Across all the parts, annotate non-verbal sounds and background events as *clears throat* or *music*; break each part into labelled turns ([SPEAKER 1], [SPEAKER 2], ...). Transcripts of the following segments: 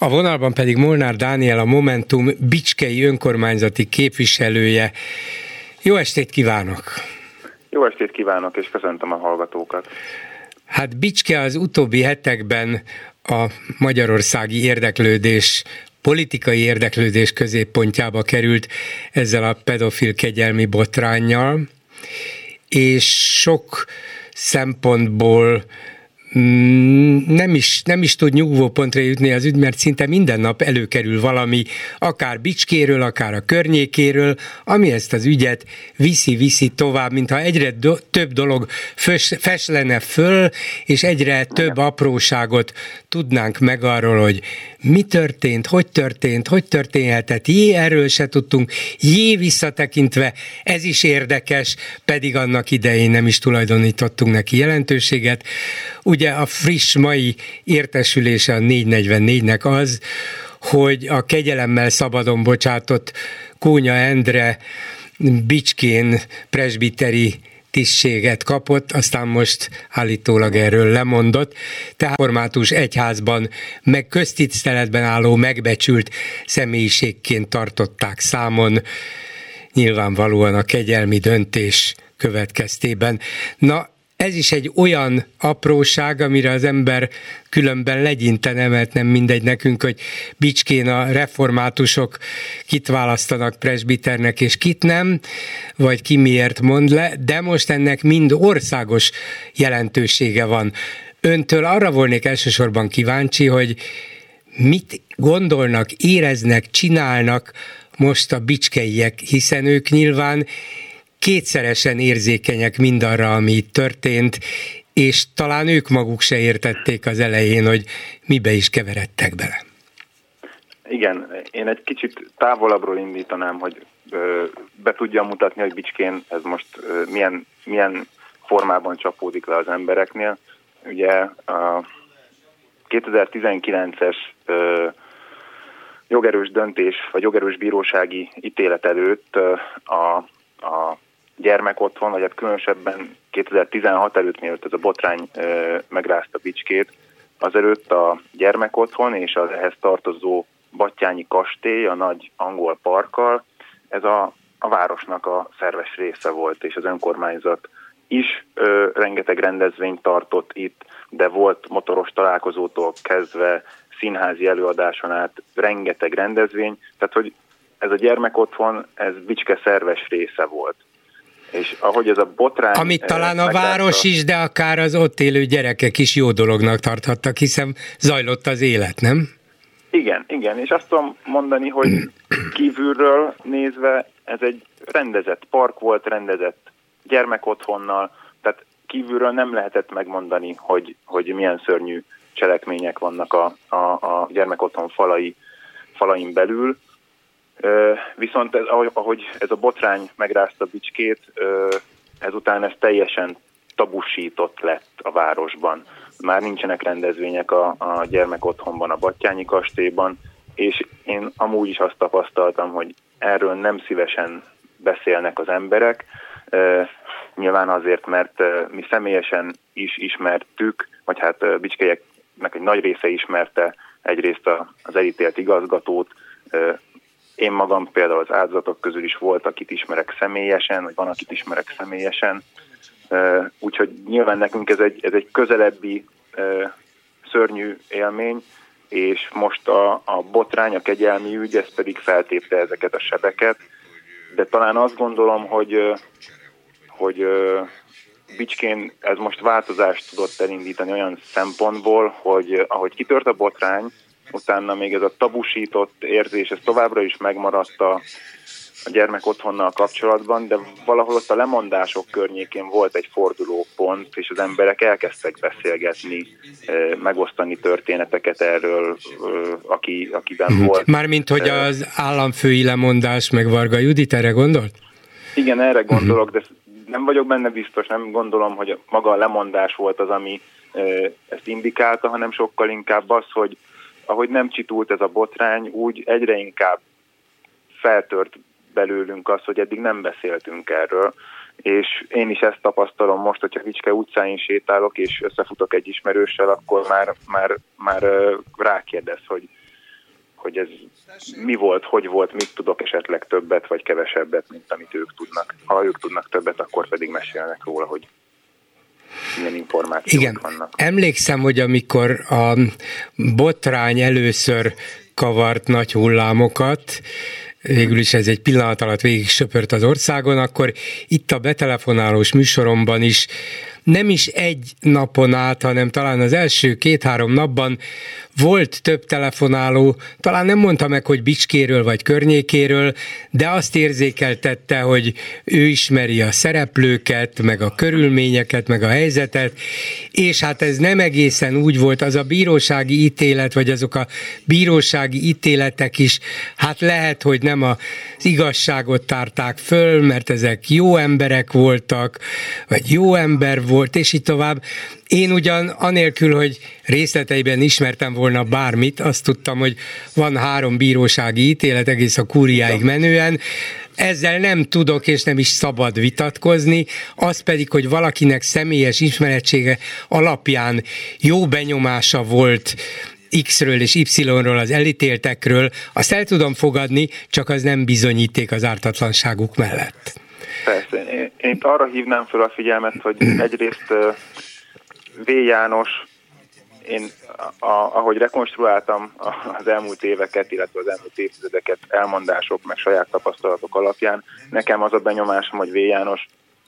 [SPEAKER 1] A vonalban pedig Molnár Dániel, a Momentum Bicskei önkormányzati képviselője. Jó estét kívánok!
[SPEAKER 2] Jó estét kívánok, és köszöntöm a hallgatókat!
[SPEAKER 1] Hát Bicske az utóbbi hetekben a magyarországi érdeklődés politikai érdeklődés középpontjába került ezzel a pedofil kegyelmi botránnyal, és sok szempontból nem is, nem is tud nyugvópontra jutni az ügy, mert szinte minden nap előkerül valami, akár Bicskéről, akár a környékéről, ami ezt az ügyet viszi-viszi tovább, mintha egyre do- több dolog fös, feslene föl, és egyre több apróságot tudnánk meg arról, hogy mi történt, hogy történt, hogy történhetett, jé, erről se tudtunk, jé, visszatekintve, ez is érdekes, pedig annak idején nem is tulajdonítottunk neki jelentőséget. Ugye a friss mai értesülése a 444-nek az, hogy a kegyelemmel szabadon bocsátott Kónya Endre Bicskén presbiteri tisztséget kapott, aztán most állítólag erről lemondott. Tehát formátus egyházban meg köztiszteletben álló megbecsült személyiségként tartották számon, nyilvánvalóan a kegyelmi döntés következtében. Na, ez is egy olyan apróság, amire az ember különben legyintene, mert nem mindegy nekünk, hogy Bicskén a reformátusok kit választanak presbiternek és kit nem, vagy ki miért mond le, de most ennek mind országos jelentősége van. Öntől arra volnék elsősorban kíváncsi, hogy mit gondolnak, éreznek, csinálnak most a bicskeiek, hiszen ők nyilván kétszeresen érzékenyek mindarra, ami itt történt, és talán ők maguk se értették az elején, hogy mibe is keveredtek bele.
[SPEAKER 2] Igen, én egy kicsit távolabbról indítanám, hogy be tudjam mutatni, hogy Bicskén ez most milyen, milyen formában csapódik le az embereknél. Ugye a 2019-es jogerős döntés, vagy jogerős bírósági ítélet előtt a, a gyermekotthon, vagy hát különösebben 2016 előtt, mielőtt ez a botrány megrázta Bicskét, azelőtt a gyermekotthon és az ehhez tartozó Battyányi kastély, a nagy angol parkkal, ez a, a városnak a szerves része volt, és az önkormányzat is ö, rengeteg rendezvényt tartott itt, de volt motoros találkozótól kezdve színházi előadáson át rengeteg rendezvény, tehát hogy ez a gyermekotthon, ez Bicske szerves része volt. És ahogy ez a botrány...
[SPEAKER 1] Amit talán a város is, de akár az ott élő gyerekek is jó dolognak tarthattak, hiszen zajlott az élet, nem?
[SPEAKER 2] Igen, igen, és azt tudom mondani, hogy *clears throat* kívülről nézve ez egy rendezett park volt, rendezett gyermekotthonnal, tehát kívülről nem lehetett megmondani, hogy, hogy milyen szörnyű cselekmények vannak a, a, a gyermekotthon falai, falain belül, Viszont ez, ahogy ez a botrány megrázta Bicskét, ezután ez teljesen tabusított lett a városban. Már nincsenek rendezvények a, a gyermek otthonban, a Battyányi kastélyban, és én amúgy is azt tapasztaltam, hogy erről nem szívesen beszélnek az emberek, nyilván azért, mert mi személyesen is ismertük, vagy hát Bicskeieknek egy nagy része ismerte egyrészt az elítélt igazgatót, én magam például az áldozatok közül is volt, akit ismerek személyesen, vagy van, akit ismerek személyesen. Úgyhogy nyilván nekünk ez egy, ez egy közelebbi szörnyű élmény, és most a, a botrány, a kegyelmi ügy, ez pedig feltépte ezeket a sebeket, de talán azt gondolom, hogy, hogy Bicskén ez most változást tudott elindítani olyan szempontból, hogy ahogy kitört a botrány, utána még ez a tabusított érzés, ez továbbra is megmaradt a, a gyermek otthonnal kapcsolatban, de valahol ott a lemondások környékén volt egy fordulópont, és az emberek elkezdtek beszélgetni, megosztani történeteket erről, aki, akiben uh-huh. volt.
[SPEAKER 1] Mármint, hogy az államfői lemondás, meg Varga Judit, erre gondolt?
[SPEAKER 2] Igen, erre mhm. gondolok, de nem vagyok benne biztos, nem gondolom, hogy maga a lemondás volt az, ami ezt indikálta, hanem sokkal inkább az, hogy ahogy nem csitult ez a botrány, úgy egyre inkább feltört belőlünk az, hogy eddig nem beszéltünk erről, és én is ezt tapasztalom most, hogyha Vicske utcáin sétálok, és összefutok egy ismerőssel, akkor már, már, már rákérdez, hogy, hogy ez mi volt, hogy volt, mit tudok esetleg többet vagy kevesebbet, mint amit ők tudnak. Ha ők tudnak többet, akkor pedig mesélnek róla, hogy milyen információk
[SPEAKER 1] Igen.
[SPEAKER 2] vannak.
[SPEAKER 1] Emlékszem, hogy amikor a botrány először kavart nagy hullámokat, végül is ez egy pillanat alatt végig söpört az országon, akkor itt a betelefonálós műsoromban is nem is egy napon át, hanem talán az első két-három napban volt több telefonáló, talán nem mondta meg, hogy Bicskéről vagy környékéről, de azt érzékeltette, hogy ő ismeri a szereplőket, meg a körülményeket, meg a helyzetet, és hát ez nem egészen úgy volt, az a bírósági ítélet, vagy azok a bírósági ítéletek is, hát lehet, hogy nem az igazságot tárták föl, mert ezek jó emberek voltak, vagy jó ember volt, és így tovább. Én ugyan anélkül, hogy részleteiben ismertem volna bármit, azt tudtam, hogy van három bírósági ítélet egész a kúriáig menően, ezzel nem tudok és nem is szabad vitatkozni, az pedig, hogy valakinek személyes ismerettsége alapján jó benyomása volt X-ről és Y-ról, az elítéltekről, azt el tudom fogadni, csak az nem bizonyíték az ártatlanságuk mellett.
[SPEAKER 2] Persze, én, itt arra hívnám fel a figyelmet, hogy egyrészt V. János, én a, ahogy rekonstruáltam az elmúlt éveket, illetve az elmúlt évtizedeket elmondások, meg saját tapasztalatok alapján, nekem az a benyomásom, hogy V. János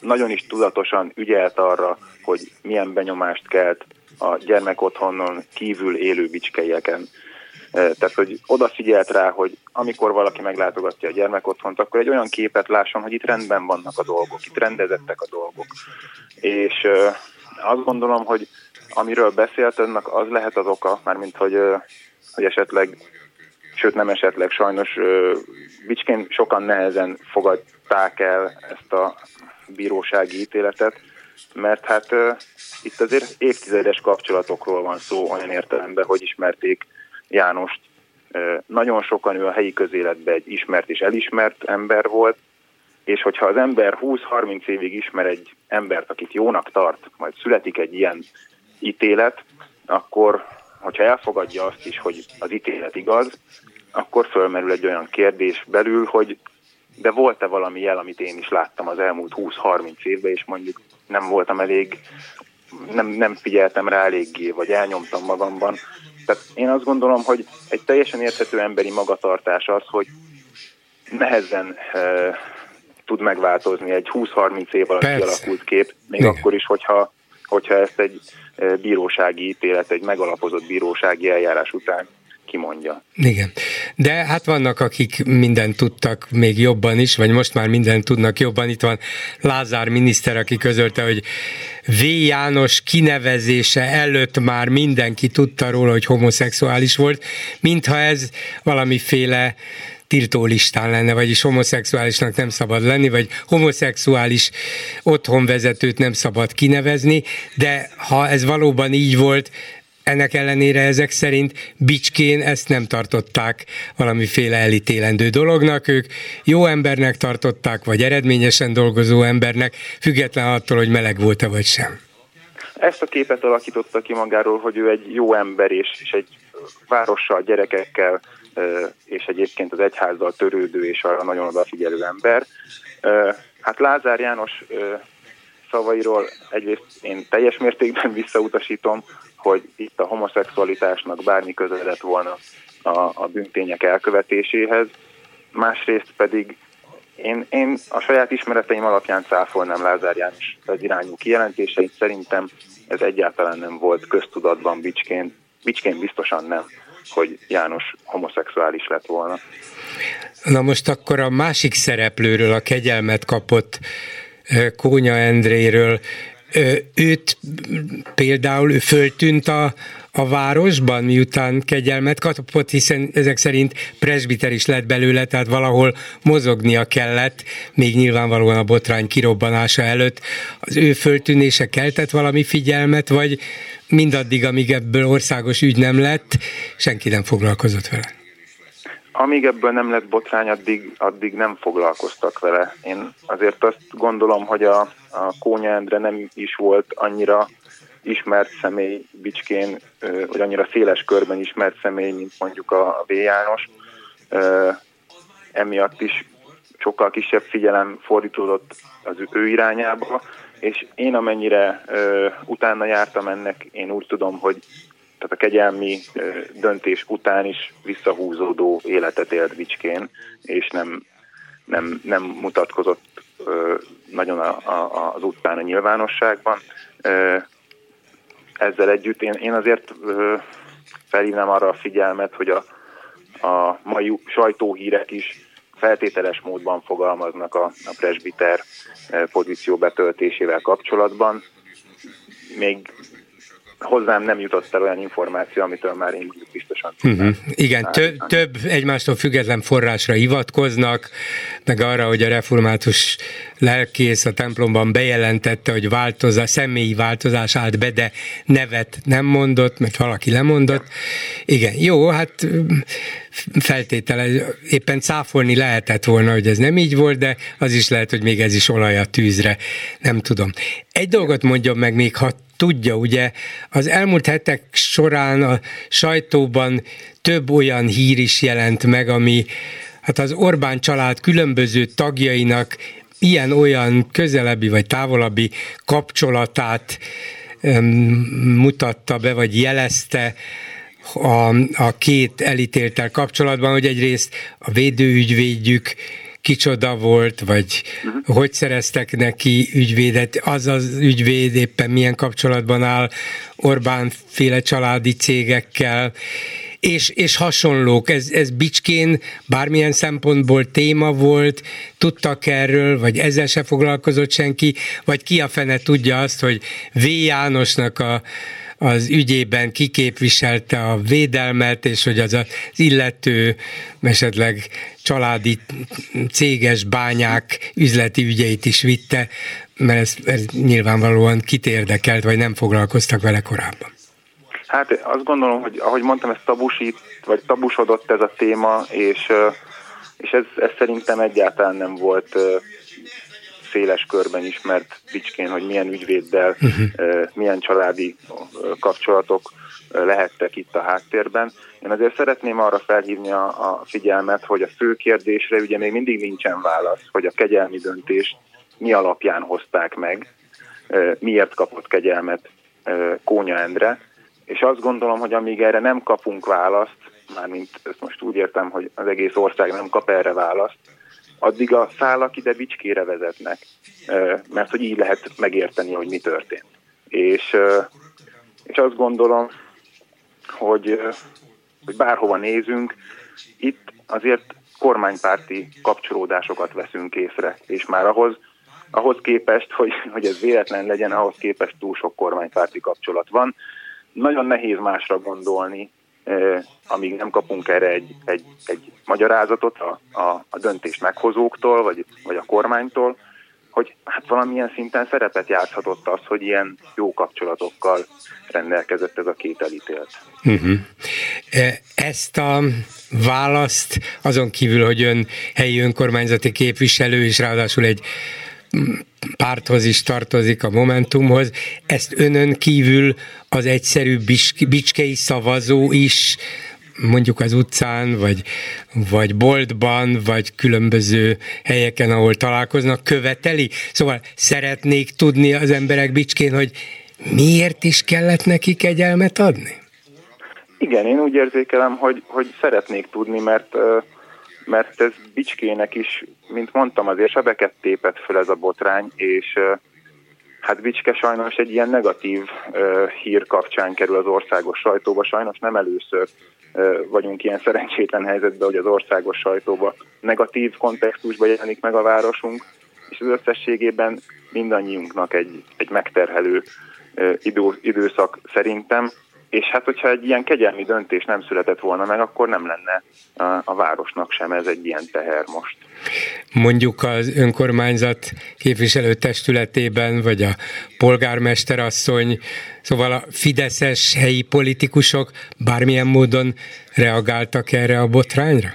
[SPEAKER 2] nagyon is tudatosan ügyelt arra, hogy milyen benyomást kelt a gyermekotthonon kívül élő bicskeieken. Tehát, hogy odafigyelt rá, hogy amikor valaki meglátogatja a gyermekotthont, akkor egy olyan képet lásson, hogy itt rendben vannak a dolgok, itt rendezettek a dolgok. És azt gondolom, hogy amiről beszélt, ennek az lehet az oka, mármint hogy, hogy esetleg, sőt nem esetleg, sajnos Bicskén sokan nehezen fogadták el ezt a bírósági ítéletet, mert hát itt azért évtizedes kapcsolatokról van szó olyan értelemben, hogy ismerték Jánost. Nagyon sokan ő a helyi közéletben egy ismert és elismert ember volt, és hogyha az ember 20-30 évig ismer egy embert, akit jónak tart, majd születik egy ilyen ítélet, akkor, hogyha elfogadja azt is, hogy az ítélet igaz, akkor fölmerül egy olyan kérdés belül, hogy de volt-e valami jel, amit én is láttam az elmúlt 20-30 évben, és mondjuk nem voltam elég, nem, nem figyeltem rá eléggé, vagy elnyomtam magamban. Tehát én azt gondolom, hogy egy teljesen érthető emberi magatartás az, hogy nehezen e, tud megváltozni egy 20-30 év alatt kialakult kép, még Igen. akkor is, hogyha, hogyha ezt egy bírósági ítélet, egy megalapozott bírósági eljárás után kimondja.
[SPEAKER 1] Igen. De hát vannak, akik mindent tudtak még jobban is, vagy most már mindent tudnak jobban. Itt van Lázár miniszter, aki közölte, hogy V. János kinevezése előtt már mindenki tudta róla, hogy homoszexuális volt, mintha ez valamiféle tiltó listán lenne, vagyis homoszexuálisnak nem szabad lenni, vagy homoszexuális otthonvezetőt nem szabad kinevezni, de ha ez valóban így volt, ennek ellenére ezek szerint Bicskén ezt nem tartották valamiféle elítélendő dolognak, ők jó embernek tartották, vagy eredményesen dolgozó embernek, független attól, hogy meleg volt-e vagy sem.
[SPEAKER 2] Ezt a képet alakította ki magáról, hogy ő egy jó ember, és, és egy várossal, gyerekekkel, és egyébként az egyházzal törődő és arra nagyon odafigyelő ember. Hát Lázár János szavairól egyrészt én teljes mértékben *laughs* visszautasítom, hogy itt a homoszexualitásnak bármi köze lett volna a, a bűntények elkövetéséhez. Másrészt pedig én, én a saját ismereteim alapján cáfolnám Lázár János az irányú kijelentéseit. Szerintem ez egyáltalán nem volt köztudatban Bicskén. Bicskén biztosan nem, hogy János homoszexuális lett volna.
[SPEAKER 1] Na most akkor a másik szereplőről, a kegyelmet kapott Kónya Endréről őt például ő föltűnt a, a városban, miután kegyelmet kapott, hiszen ezek szerint presbiter is lett belőle, tehát valahol mozognia kellett, még nyilvánvalóan a botrány kirobbanása előtt. Az ő föltűnése keltett valami figyelmet, vagy mindaddig, amíg ebből országos ügy nem lett, senki nem foglalkozott vele?
[SPEAKER 2] Amíg ebből nem lett botrány, addig, addig nem foglalkoztak vele. Én azért azt gondolom, hogy a, a Kónya Endre nem is volt annyira ismert személy Bicskén, vagy annyira széles körben ismert személy, mint mondjuk a V. János. Emiatt is sokkal kisebb figyelem fordítódott az ő irányába, és én amennyire utána jártam ennek, én úgy tudom, hogy tehát a kegyelmi döntés után is visszahúzódó életet élt Bicskén, és nem, nem, nem mutatkozott nagyon a, a, az utcán a nyilvánosságban. Ezzel együtt én, én azért felhívnám arra a figyelmet, hogy a, a mai sajtóhírek is feltételes módban fogalmaznak a, a presbiter pozíció betöltésével kapcsolatban. Még hozzám nem jutott el olyan információ, amitől már én biztosan uh-huh.
[SPEAKER 1] Igen, tö- több egymástól független forrásra hivatkoznak, meg arra, hogy a református lelkész a templomban bejelentette, hogy változás, személyi változás állt be, de nevet nem mondott, mert valaki lemondott. Igen, jó, hát feltétele, éppen cáfolni lehetett volna, hogy ez nem így volt, de az is lehet, hogy még ez is olaj a tűzre, nem tudom. Egy dolgot mondjon meg még, ha tudja, ugye az elmúlt hetek során a sajtóban több olyan hír is jelent meg, ami hát az Orbán család különböző tagjainak ilyen-olyan közelebbi vagy távolabbi kapcsolatát mutatta be, vagy jelezte a, a két elítéltel kapcsolatban, hogy egyrészt a védőügyvédjük kicsoda volt, vagy uh-huh. hogy szereztek neki ügyvédet, az az ügyvéd éppen milyen kapcsolatban áll Orbán féle családi cégekkel, és, és hasonlók. Ez, ez Bicskén bármilyen szempontból téma volt, tudtak erről, vagy ezzel se foglalkozott senki, vagy ki a fene tudja azt, hogy V. Jánosnak a az ügyében kiképviselte a védelmet, és hogy az az illető esetleg családi céges bányák üzleti ügyeit is vitte, mert ez, ez nyilvánvalóan kit érdekelt, vagy nem foglalkoztak vele korábban.
[SPEAKER 2] Hát azt gondolom, hogy ahogy mondtam, ez tabusít, vagy tabusodott ez a téma, és, és ez, ez szerintem egyáltalán nem volt széles körben ismert Bicskén, hogy milyen ügyvéddel, uh-huh. milyen családi kapcsolatok lehettek itt a háttérben. Én azért szeretném arra felhívni a, a figyelmet, hogy a fő kérdésre ugye még mindig nincsen válasz, hogy a kegyelmi döntést mi alapján hozták meg, miért kapott kegyelmet Kónya Endre, és azt gondolom, hogy amíg erre nem kapunk választ, mármint ezt most úgy értem, hogy az egész ország nem kap erre választ, addig a szálak ide Bicskére vezetnek, mert hogy így lehet megérteni, hogy mi történt. És, és azt gondolom, hogy, hogy bárhova nézünk, itt azért kormánypárti kapcsolódásokat veszünk észre, és már ahhoz, ahhoz képest, hogy, hogy ez véletlen legyen, ahhoz képest túl sok kormánypárti kapcsolat van. Nagyon nehéz másra gondolni, amíg nem kapunk erre egy, egy, egy magyarázatot a, a, a döntés meghozóktól, vagy, vagy a kormánytól, hogy hát valamilyen szinten szerepet játszhatott az, hogy ilyen jó kapcsolatokkal rendelkezett ez a két elítélt. Uh-huh.
[SPEAKER 1] Ezt a választ azon kívül, hogy ön helyi önkormányzati képviselő, és ráadásul egy párthoz is tartozik, a Momentumhoz. Ezt önön kívül az egyszerű bicskei szavazó is mondjuk az utcán, vagy, vagy boltban, vagy különböző helyeken, ahol találkoznak, követeli? Szóval szeretnék tudni az emberek Bicskén, hogy miért is kellett neki kegyelmet adni?
[SPEAKER 2] Igen, én úgy érzékelem, hogy, hogy szeretnék tudni, mert mert ez Bicskének is, mint mondtam, azért sebeket tépett föl ez a botrány, és hát Bicske sajnos egy ilyen negatív hír kapcsán kerül az országos sajtóba, sajnos nem először vagyunk ilyen szerencsétlen helyzetben, hogy az országos sajtóba negatív kontextusban jelenik meg a városunk, és az összességében mindannyiunknak egy, egy megterhelő idő, időszak szerintem, és hát, hogyha egy ilyen kegyelmi döntés nem született volna meg, akkor nem lenne a, a városnak sem ez egy ilyen teher most.
[SPEAKER 1] Mondjuk az önkormányzat képviselő testületében, vagy a polgármester asszony, szóval a fideszes helyi politikusok bármilyen módon reagáltak erre a botrányra?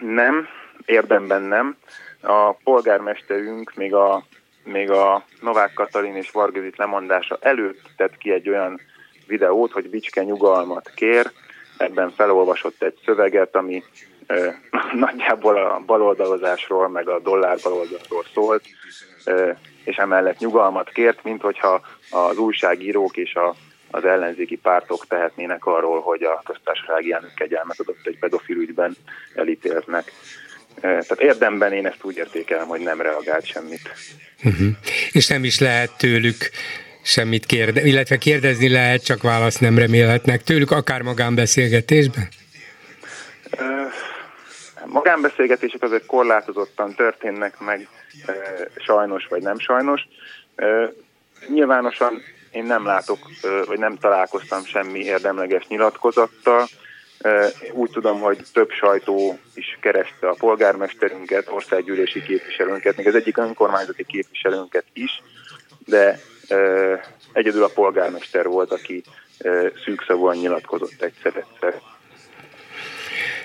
[SPEAKER 2] Nem, érdemben nem. A polgármesterünk még a még a Novák Katalin és Vargazit lemondása előtt tett ki egy olyan videót, hogy Bicske nyugalmat kér, ebben felolvasott egy szöveget, ami ö, *laughs* nagyjából a baloldalozásról, meg a dollár baloldalról szólt, ö, és emellett nyugalmat kért, mint hogyha az újságírók és a, az ellenzéki pártok tehetnének arról, hogy a köztársasági elnök kegyelmet adott egy pedofil ügyben elítéltnek. Tehát érdemben én ezt úgy értékelem, hogy nem reagált semmit.
[SPEAKER 1] Uh-huh. És nem is lehet tőlük semmit kérdezni, illetve kérdezni lehet, csak választ nem remélhetnek tőlük, akár magánbeszélgetésben?
[SPEAKER 2] Magánbeszélgetések azért korlátozottan történnek meg, sajnos vagy nem sajnos. Nyilvánosan én nem látok, vagy nem találkoztam semmi érdemleges nyilatkozattal. Úgy tudom, hogy több sajtó is kereste a polgármesterünket, országgyűlési képviselőnket, még az egyik önkormányzati képviselőnket is, de egyedül a polgármester volt, aki szűkszavúan nyilatkozott egyszer-egyszer.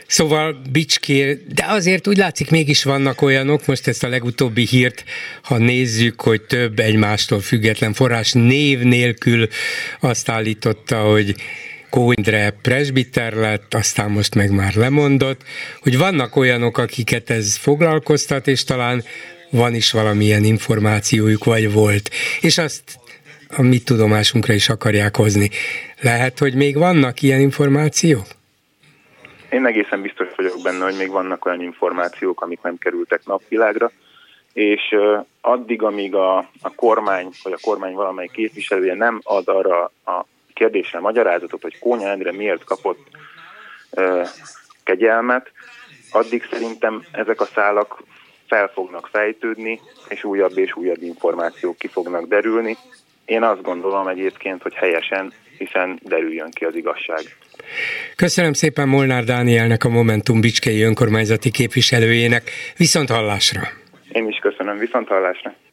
[SPEAKER 1] Szóval Bicské, de azért úgy látszik mégis vannak olyanok, most ezt a legutóbbi hírt, ha nézzük, hogy több egymástól független forrás név nélkül azt állította, hogy Kóindre presbiter lett, aztán most meg már lemondott, hogy vannak olyanok, akiket ez foglalkoztat, és talán van is valamilyen információjuk, vagy volt. És azt a mi tudomásunkra is akarják hozni. Lehet, hogy még vannak ilyen információk?
[SPEAKER 2] Én egészen biztos vagyok benne, hogy még vannak olyan információk, amik nem kerültek napvilágra, és addig, amíg a, a kormány, vagy a kormány valamelyik képviselője nem ad arra a kérdésre magyarázatot, hogy Kónya Endre miért kapott uh, kegyelmet, addig szerintem ezek a szálak fel fognak fejtődni, és újabb és újabb információk ki fognak derülni. Én azt gondolom egyébként, hogy helyesen, hiszen derüljön ki az igazság.
[SPEAKER 1] Köszönöm szépen Molnár Dánielnek, a Momentum Bicskei önkormányzati képviselőjének. Viszont hallásra!
[SPEAKER 2] Én is köszönöm, viszont hallásra!